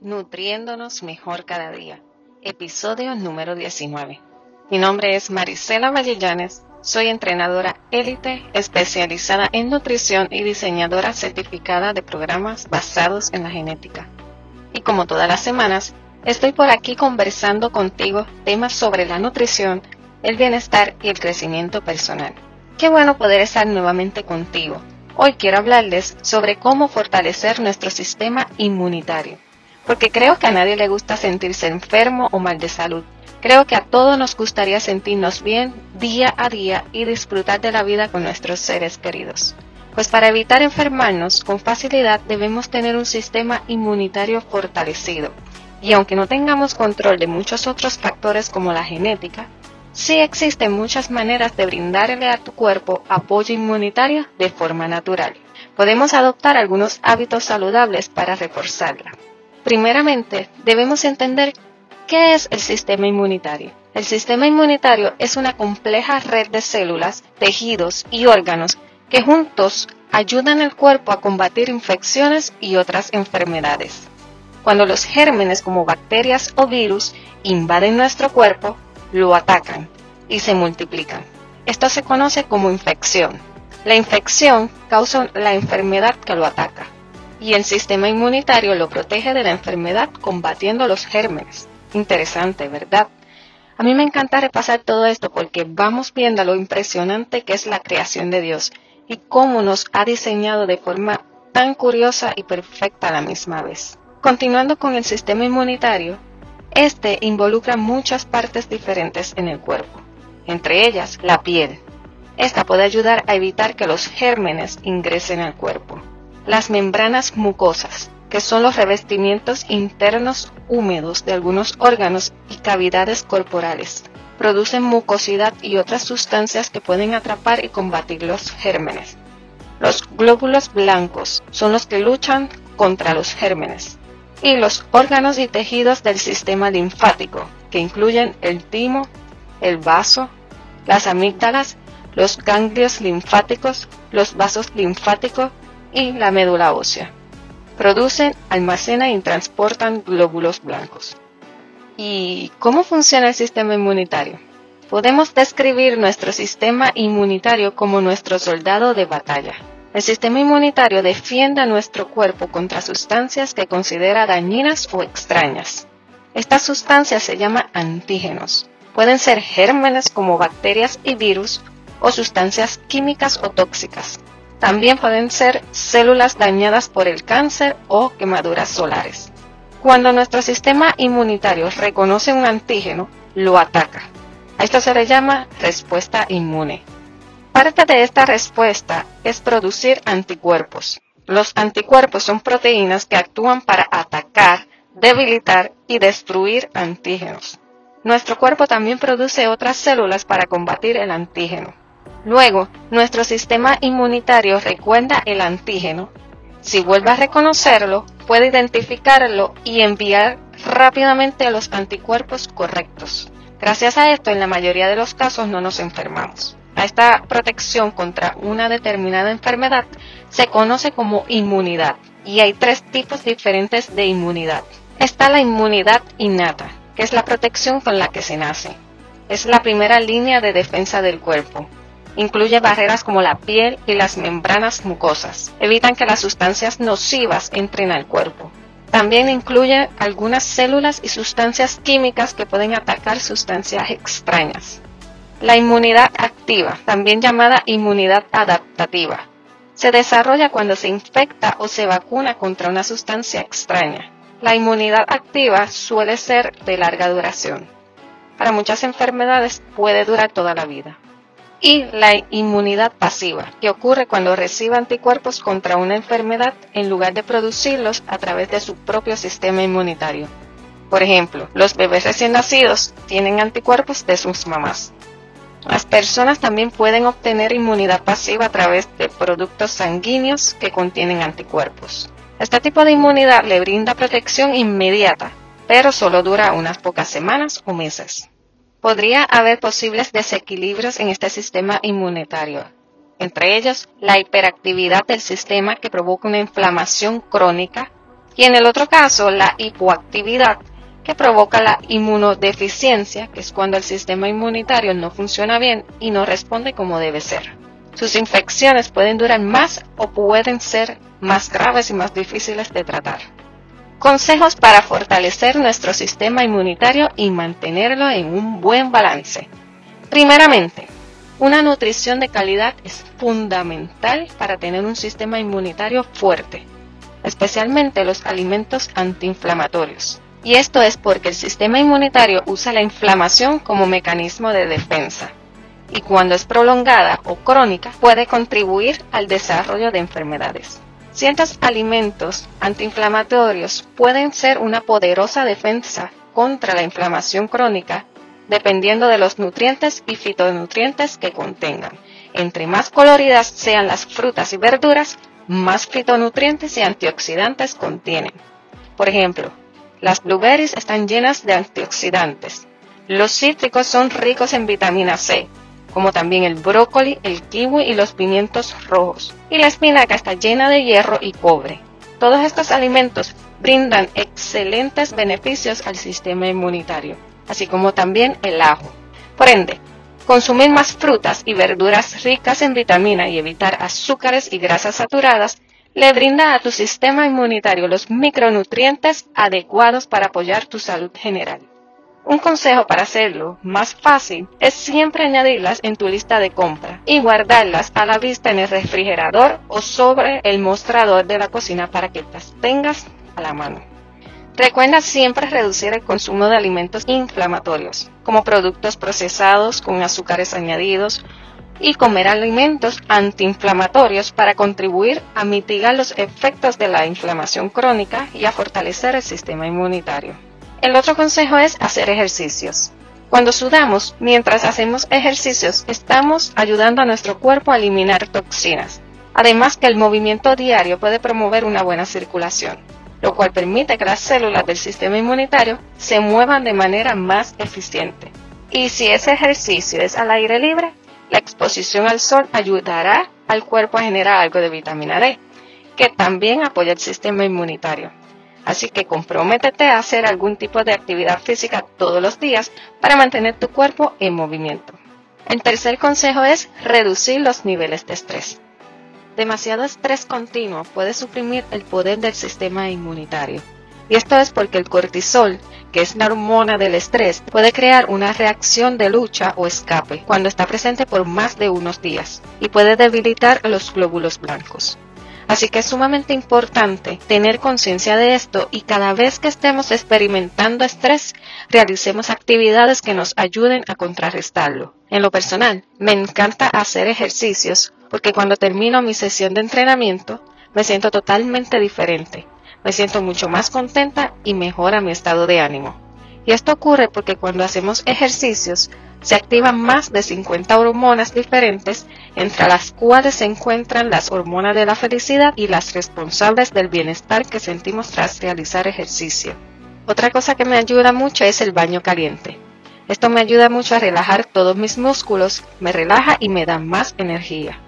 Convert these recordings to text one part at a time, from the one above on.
Nutriéndonos Mejor Cada Día, episodio número 19. Mi nombre es Marisela Vallellanes, soy entrenadora élite especializada en nutrición y diseñadora certificada de programas basados en la genética. Y como todas las semanas, estoy por aquí conversando contigo temas sobre la nutrición, el bienestar y el crecimiento personal. Qué bueno poder estar nuevamente contigo Hoy quiero hablarles sobre cómo fortalecer nuestro sistema inmunitario, porque creo que a nadie le gusta sentirse enfermo o mal de salud. Creo que a todos nos gustaría sentirnos bien día a día y disfrutar de la vida con nuestros seres queridos. Pues para evitar enfermarnos con facilidad debemos tener un sistema inmunitario fortalecido. Y aunque no tengamos control de muchos otros factores como la genética, Sí existen muchas maneras de brindarle a tu cuerpo apoyo inmunitario de forma natural. Podemos adoptar algunos hábitos saludables para reforzarla. Primeramente, debemos entender qué es el sistema inmunitario. El sistema inmunitario es una compleja red de células, tejidos y órganos que juntos ayudan al cuerpo a combatir infecciones y otras enfermedades. Cuando los gérmenes como bacterias o virus invaden nuestro cuerpo, lo atacan y se multiplican. Esto se conoce como infección. La infección causa la enfermedad que lo ataca y el sistema inmunitario lo protege de la enfermedad combatiendo los gérmenes. Interesante, ¿verdad? A mí me encanta repasar todo esto porque vamos viendo lo impresionante que es la creación de Dios y cómo nos ha diseñado de forma tan curiosa y perfecta a la misma vez. Continuando con el sistema inmunitario, este involucra muchas partes diferentes en el cuerpo, entre ellas la piel. Esta puede ayudar a evitar que los gérmenes ingresen al cuerpo. Las membranas mucosas, que son los revestimientos internos húmedos de algunos órganos y cavidades corporales, producen mucosidad y otras sustancias que pueden atrapar y combatir los gérmenes. Los glóbulos blancos son los que luchan contra los gérmenes y los órganos y tejidos del sistema linfático, que incluyen el timo, el vaso, las amígdalas, los ganglios linfáticos, los vasos linfáticos y la médula ósea. Producen, almacenan y transportan glóbulos blancos. ¿Y cómo funciona el sistema inmunitario? Podemos describir nuestro sistema inmunitario como nuestro soldado de batalla. El sistema inmunitario defiende a nuestro cuerpo contra sustancias que considera dañinas o extrañas. Estas sustancias se llaman antígenos. Pueden ser gérmenes como bacterias y virus o sustancias químicas o tóxicas. También pueden ser células dañadas por el cáncer o quemaduras solares. Cuando nuestro sistema inmunitario reconoce un antígeno, lo ataca. A esto se le llama respuesta inmune. Parte de esta respuesta es producir anticuerpos. Los anticuerpos son proteínas que actúan para atacar, debilitar y destruir antígenos. Nuestro cuerpo también produce otras células para combatir el antígeno. Luego, nuestro sistema inmunitario recuerda el antígeno. Si vuelve a reconocerlo, puede identificarlo y enviar rápidamente los anticuerpos correctos. Gracias a esto, en la mayoría de los casos no nos enfermamos. A esta protección contra una determinada enfermedad se conoce como inmunidad y hay tres tipos diferentes de inmunidad. Está la inmunidad innata, que es la protección con la que se nace. Es la primera línea de defensa del cuerpo. Incluye barreras como la piel y las membranas mucosas. Evitan que las sustancias nocivas entren al cuerpo. También incluye algunas células y sustancias químicas que pueden atacar sustancias extrañas. La inmunidad activa, también llamada inmunidad adaptativa, se desarrolla cuando se infecta o se vacuna contra una sustancia extraña. La inmunidad activa suele ser de larga duración. Para muchas enfermedades puede durar toda la vida. Y la inmunidad pasiva, que ocurre cuando recibe anticuerpos contra una enfermedad en lugar de producirlos a través de su propio sistema inmunitario. Por ejemplo, los bebés recién nacidos tienen anticuerpos de sus mamás. Las personas también pueden obtener inmunidad pasiva a través de productos sanguíneos que contienen anticuerpos. Este tipo de inmunidad le brinda protección inmediata, pero solo dura unas pocas semanas o meses. Podría haber posibles desequilibrios en este sistema inmunitario, entre ellos la hiperactividad del sistema que provoca una inflamación crónica, Y en el otro caso, la hipoactividad, que provoca la inmunodeficiencia, que es cuando el sistema inmunitario no funciona bien y no responde como debe ser. Sus infecciones pueden durar más o pueden ser más graves y más difíciles de tratar. Consejos para fortalecer nuestro sistema inmunitario y mantenerlo en un buen balance. Primeramente, una nutrición de calidad es fundamental para tener un sistema inmunitario fuerte, especialmente los alimentos antiinflamatorios. Y esto es porque el sistema inmunitario usa la inflamación como mecanismo de defensa y cuando es prolongada o crónica puede contribuir al desarrollo de enfermedades. Ciertos alimentos antiinflamatorios pueden ser una poderosa defensa contra la inflamación crónica dependiendo de los nutrientes y fitonutrientes que contengan. Entre más coloridas sean las frutas y verduras, más fitonutrientes y antioxidantes contienen. Por ejemplo, las blueberries están llenas de antioxidantes. Los cítricos son ricos en vitamina C, como también el brócoli, el kiwi y los pimientos rojos. Y la espinaca está llena de hierro y cobre. Todos estos alimentos brindan excelentes beneficios al sistema inmunitario, así como también el ajo. Por ende, consumir más frutas y verduras ricas en vitamina y evitar azúcares y grasas saturadas le brinda a tu sistema inmunitario los micronutrientes adecuados para apoyar tu salud general. Un consejo para hacerlo más fácil es siempre añadirlas en tu lista de compra y guardarlas a la vista en el refrigerador o sobre el mostrador de la cocina para que las tengas a la mano. Recuerda siempre reducir el consumo de alimentos inflamatorios, como productos procesados con azúcares añadidos, y comer alimentos antiinflamatorios para contribuir a mitigar los efectos de la inflamación crónica y a fortalecer el sistema inmunitario. El otro consejo es hacer ejercicios. Cuando sudamos, mientras hacemos ejercicios, estamos ayudando a nuestro cuerpo a eliminar toxinas. Además que el movimiento diario puede promover una buena circulación, lo cual permite que las células del sistema inmunitario se muevan de manera más eficiente. Y si ese ejercicio es al aire libre, la exposición al sol ayudará al cuerpo a generar algo de vitamina D, que también apoya el sistema inmunitario. Así que comprométete a hacer algún tipo de actividad física todos los días para mantener tu cuerpo en movimiento. El tercer consejo es reducir los niveles de estrés. Demasiado estrés continuo puede suprimir el poder del sistema inmunitario. Y esto es porque el cortisol, que es la hormona del estrés, puede crear una reacción de lucha o escape cuando está presente por más de unos días y puede debilitar los glóbulos blancos. Así que es sumamente importante tener conciencia de esto y cada vez que estemos experimentando estrés, realicemos actividades que nos ayuden a contrarrestarlo. En lo personal, me encanta hacer ejercicios porque cuando termino mi sesión de entrenamiento, me siento totalmente diferente. Me siento mucho más contenta y mejora mi estado de ánimo. Y esto ocurre porque cuando hacemos ejercicios, se activan más de 50 hormonas diferentes, entre las cuales se encuentran las hormonas de la felicidad y las responsables del bienestar que sentimos tras realizar ejercicio. Otra cosa que me ayuda mucho es el baño caliente. Esto me ayuda mucho a relajar todos mis músculos, me relaja y me da más energía.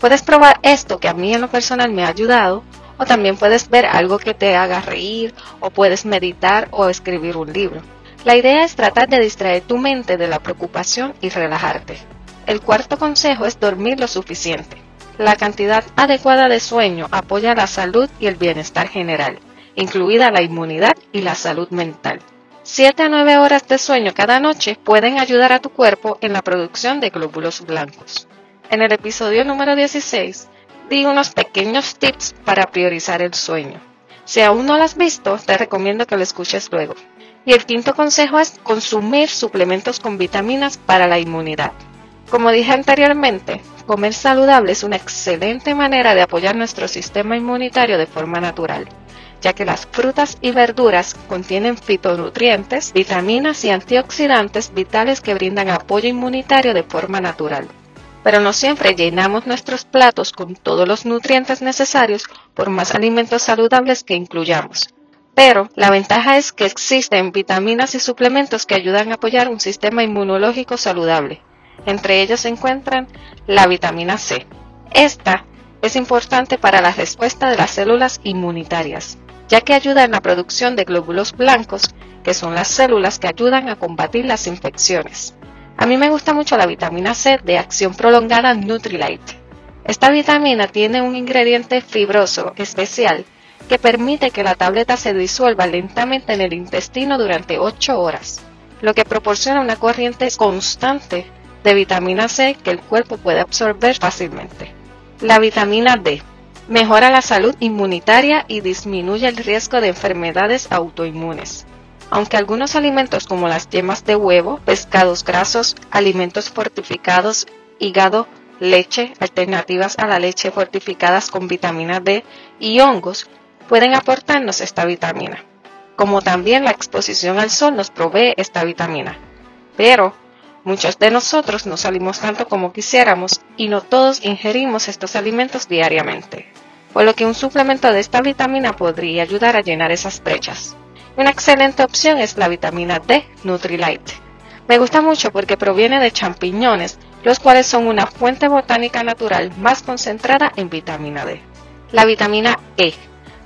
Puedes probar esto que a mí en lo personal me ha ayudado o también puedes ver algo que te haga reír o puedes meditar o escribir un libro. La idea es tratar de distraer tu mente de la preocupación y relajarte. El cuarto consejo es dormir lo suficiente. La cantidad adecuada de sueño apoya la salud y el bienestar general, incluida la inmunidad y la salud mental. 7 a 9 horas de sueño cada noche pueden ayudar a tu cuerpo en la producción de glóbulos blancos. En el episodio número 16 di unos pequeños tips para priorizar el sueño. Si aún no lo has visto, te recomiendo que lo escuches luego. Y el quinto consejo es consumir suplementos con vitaminas para la inmunidad. Como dije anteriormente, comer saludable es una excelente manera de apoyar nuestro sistema inmunitario de forma natural, ya que las frutas y verduras contienen fitonutrientes, vitaminas y antioxidantes vitales que brindan apoyo inmunitario de forma natural. Pero no siempre llenamos nuestros platos con todos los nutrientes necesarios por más alimentos saludables que incluyamos. Pero la ventaja es que existen vitaminas y suplementos que ayudan a apoyar un sistema inmunológico saludable. Entre ellos se encuentran la vitamina C. Esta es importante para la respuesta de las células inmunitarias. ya que ayuda en la producción de glóbulos blancos, que son las células que ayudan a combatir las infecciones. A mí me gusta mucho la vitamina C de acción prolongada Nutrilite. Esta vitamina tiene un ingrediente fibroso especial que permite que la tableta se disuelva lentamente en el intestino durante 8 horas, lo que proporciona una corriente constante de vitamina C que el cuerpo puede absorber fácilmente. La vitamina D mejora la salud inmunitaria y disminuye el riesgo de enfermedades autoinmunes. Aunque algunos alimentos como las yemas de huevo, pescados grasos, alimentos fortificados, hígado, leche, alternativas a la leche fortificadas con vitamina D y hongos pueden aportarnos esta vitamina, como también la exposición al sol nos provee esta vitamina. Pero muchos de nosotros no salimos tanto como quisiéramos y no todos ingerimos estos alimentos diariamente, por lo que un suplemento de esta vitamina podría ayudar a llenar esas brechas. Una excelente opción es la vitamina D Nutrilite. Me gusta mucho porque proviene de champiñones, los cuales son una fuente botánica natural más concentrada en vitamina D. La vitamina E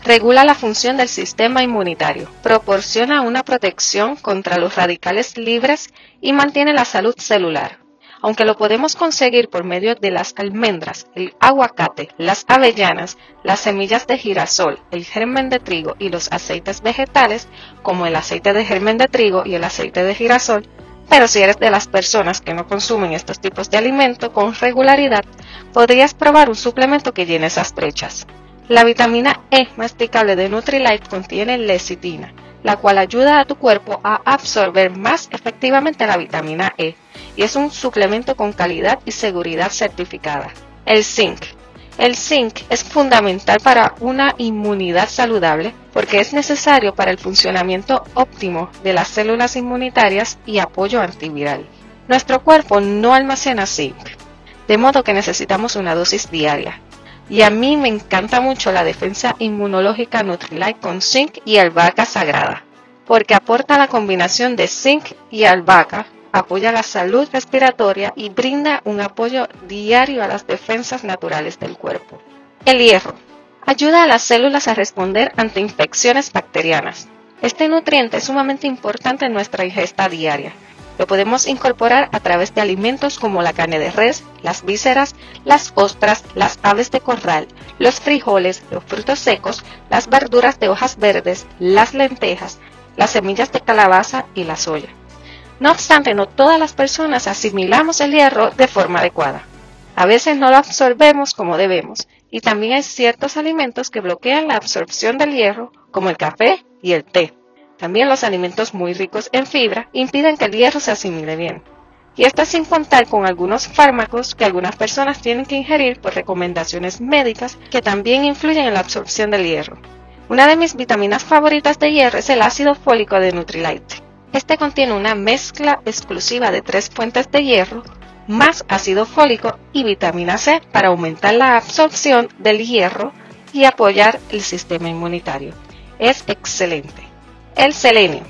regula la función del sistema inmunitario, proporciona una protección contra los radicales libres y mantiene la salud celular. Aunque lo podemos conseguir por medio de las almendras, el aguacate, las avellanas, las semillas de girasol, el germen de trigo y los aceites vegetales, como el aceite de germen de trigo y el aceite de girasol, pero si eres de las personas que no consumen estos tipos de alimento con regularidad, podrías probar un suplemento que llene esas brechas. La vitamina E masticable de Nutrilite contiene lecitina, la cual ayuda a tu cuerpo a absorber más efectivamente la vitamina E y es un suplemento con calidad y seguridad certificada. El zinc. El zinc es fundamental para una inmunidad saludable porque es necesario para el funcionamiento óptimo de las células inmunitarias y apoyo antiviral. Nuestro cuerpo no almacena zinc, de modo que necesitamos una dosis diaria. Y a mí me encanta mucho la defensa inmunológica Nutrilite con zinc y albahaca sagrada, porque aporta la combinación de zinc y albahaca, apoya la salud respiratoria y brinda un apoyo diario a las defensas naturales del cuerpo. El hierro ayuda a las células a responder ante infecciones bacterianas. Este nutriente es sumamente importante en nuestra ingesta diaria, lo podemos incorporar a través de alimentos como la carne de res, las vísceras, las ostras, las aves de corral, los frijoles, los frutos secos, las verduras de hojas verdes, las lentejas, las semillas de calabaza y la soya. No obstante, no todas las personas asimilamos el hierro de forma adecuada. A veces no lo absorbemos como debemos y también hay ciertos alimentos que bloquean la absorción del hierro, como el café y el té. También los alimentos muy ricos en fibra impiden que el hierro se asimile bien. Y esto sin contar con algunos fármacos que algunas personas tienen que ingerir por recomendaciones médicas que también influyen en la absorción del hierro. Una de mis vitaminas favoritas de hierro es el ácido fólico de Nutrilite. Este contiene una mezcla exclusiva de tres fuentes de hierro, más ácido fólico y vitamina C para aumentar la absorción del hierro y apoyar el sistema inmunitario. Es excelente. El selenio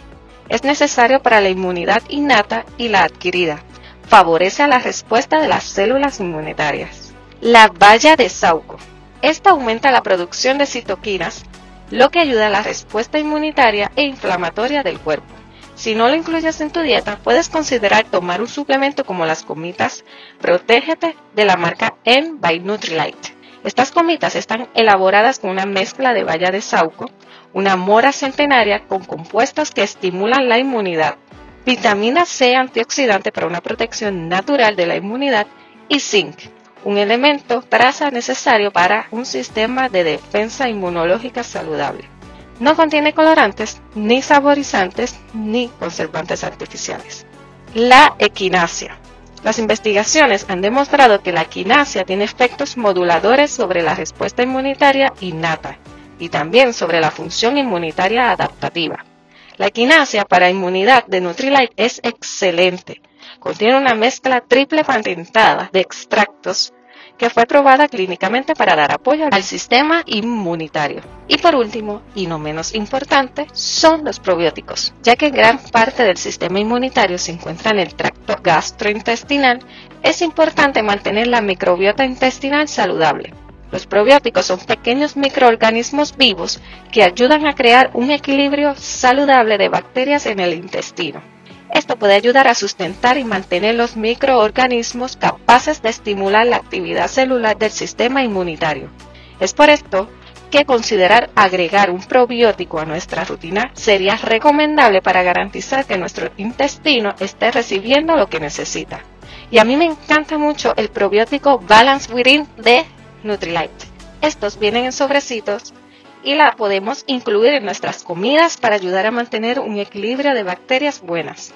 es necesario para la inmunidad innata y la adquirida. Favorece a la respuesta de las células inmunitarias. La valla de Sauco. Esta aumenta la producción de citoquinas, lo que ayuda a la respuesta inmunitaria e inflamatoria del cuerpo. Si no lo incluyes en tu dieta, puedes considerar tomar un suplemento como las comitas Protégete de la marca N by Nutrilite. Estas comitas están elaboradas con una mezcla de valla de sauco, una mora centenaria con compuestos que estimulan la inmunidad, vitamina C antioxidante para una protección natural de la inmunidad y zinc, un elemento traza necesario para un sistema de defensa inmunológica saludable. No contiene colorantes, ni saborizantes, ni conservantes artificiales. La equinacia. Las investigaciones han demostrado que la equinacia tiene efectos moduladores sobre la respuesta inmunitaria innata y también sobre la función inmunitaria adaptativa. La equinacia para inmunidad de Nutrilite es excelente. Contiene una mezcla triple patentada de extractos que fue probada clínicamente para dar apoyo al sistema inmunitario. Y por último, y no menos importante, son los probióticos, ya que gran parte del sistema inmunitario se encuentra en el tracto gastrointestinal, es importante mantener la microbiota intestinal saludable. Los probióticos son pequeños microorganismos vivos que ayudan a crear un equilibrio saludable de bacterias en el intestino. Esto puede ayudar a sustentar y mantener los microorganismos capaces de estimular la actividad celular del sistema inmunitario. Es por esto que considerar agregar un probiótico a nuestra rutina sería recomendable para garantizar que nuestro intestino esté recibiendo lo que necesita. Y a mí me encanta mucho el probiótico Balance Within de Nutrilite. Estos vienen en sobrecitos y la podemos incluir en nuestras comidas para ayudar a mantener un equilibrio de bacterias buenas.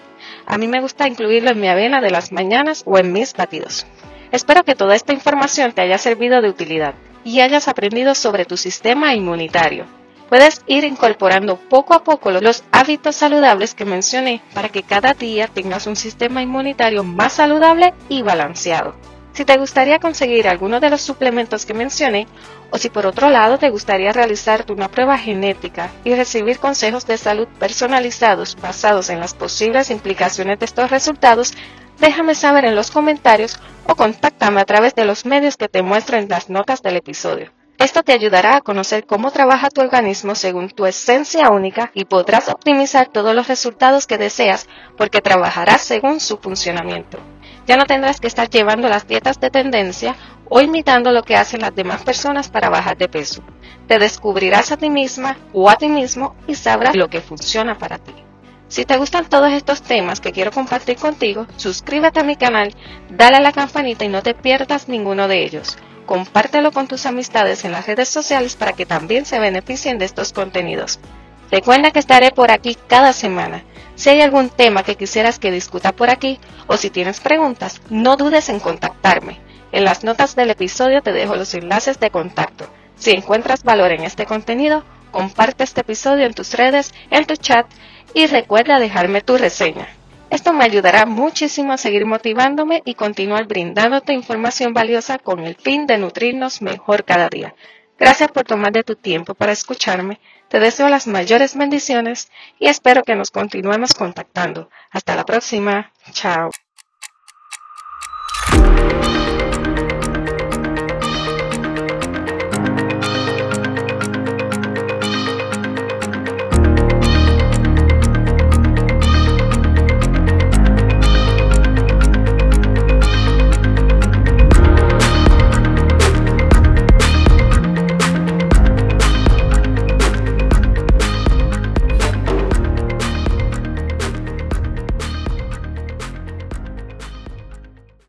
A mí me gusta incluirlo en mi avena de las mañanas o en mis batidos. Espero que toda esta información te haya servido de utilidad y hayas aprendido sobre tu sistema inmunitario. Puedes ir incorporando poco a poco los hábitos saludables que mencioné para que cada día tengas un sistema inmunitario más saludable y balanceado. Si te gustaría conseguir alguno de los suplementos que mencioné, o si por otro lado te gustaría realizarte una prueba genética y recibir consejos de salud personalizados basados en las posibles implicaciones de estos resultados, déjame saber en los comentarios o contáctame a través de los medios que te muestro en las notas del episodio. Esto te ayudará a conocer cómo trabaja tu organismo según tu esencia única y podrás optimizar todos los resultados que deseas porque trabajarás según su funcionamiento. Ya no tendrás que estar llevando las dietas de tendencia o imitando lo que hacen las demás personas para bajar de peso. Te descubrirás a ti misma o a ti mismo y sabrás lo que funciona para ti. Si te gustan todos estos temas que quiero compartir contigo, suscríbete a mi canal, dale a la campanita y no te pierdas ninguno de ellos compártelo con tus amistades en las redes sociales para que también se beneficien de estos contenidos. Recuerda que estaré por aquí cada semana. Si hay algún tema que quisieras que discuta por aquí o si tienes preguntas, no dudes en contactarme. En las notas del episodio te dejo los enlaces de contacto. Si encuentras valor en este contenido, comparte este episodio en tus redes, en tu chat y recuerda dejarme tu reseña. Esto me ayudará muchísimo a seguir motivándome y continuar brindándote información valiosa con el fin de nutrirnos mejor cada día. Gracias por tomar de tu tiempo para escucharme. Te deseo las mayores bendiciones y espero que nos continuemos contactando. Hasta la próxima. Chao.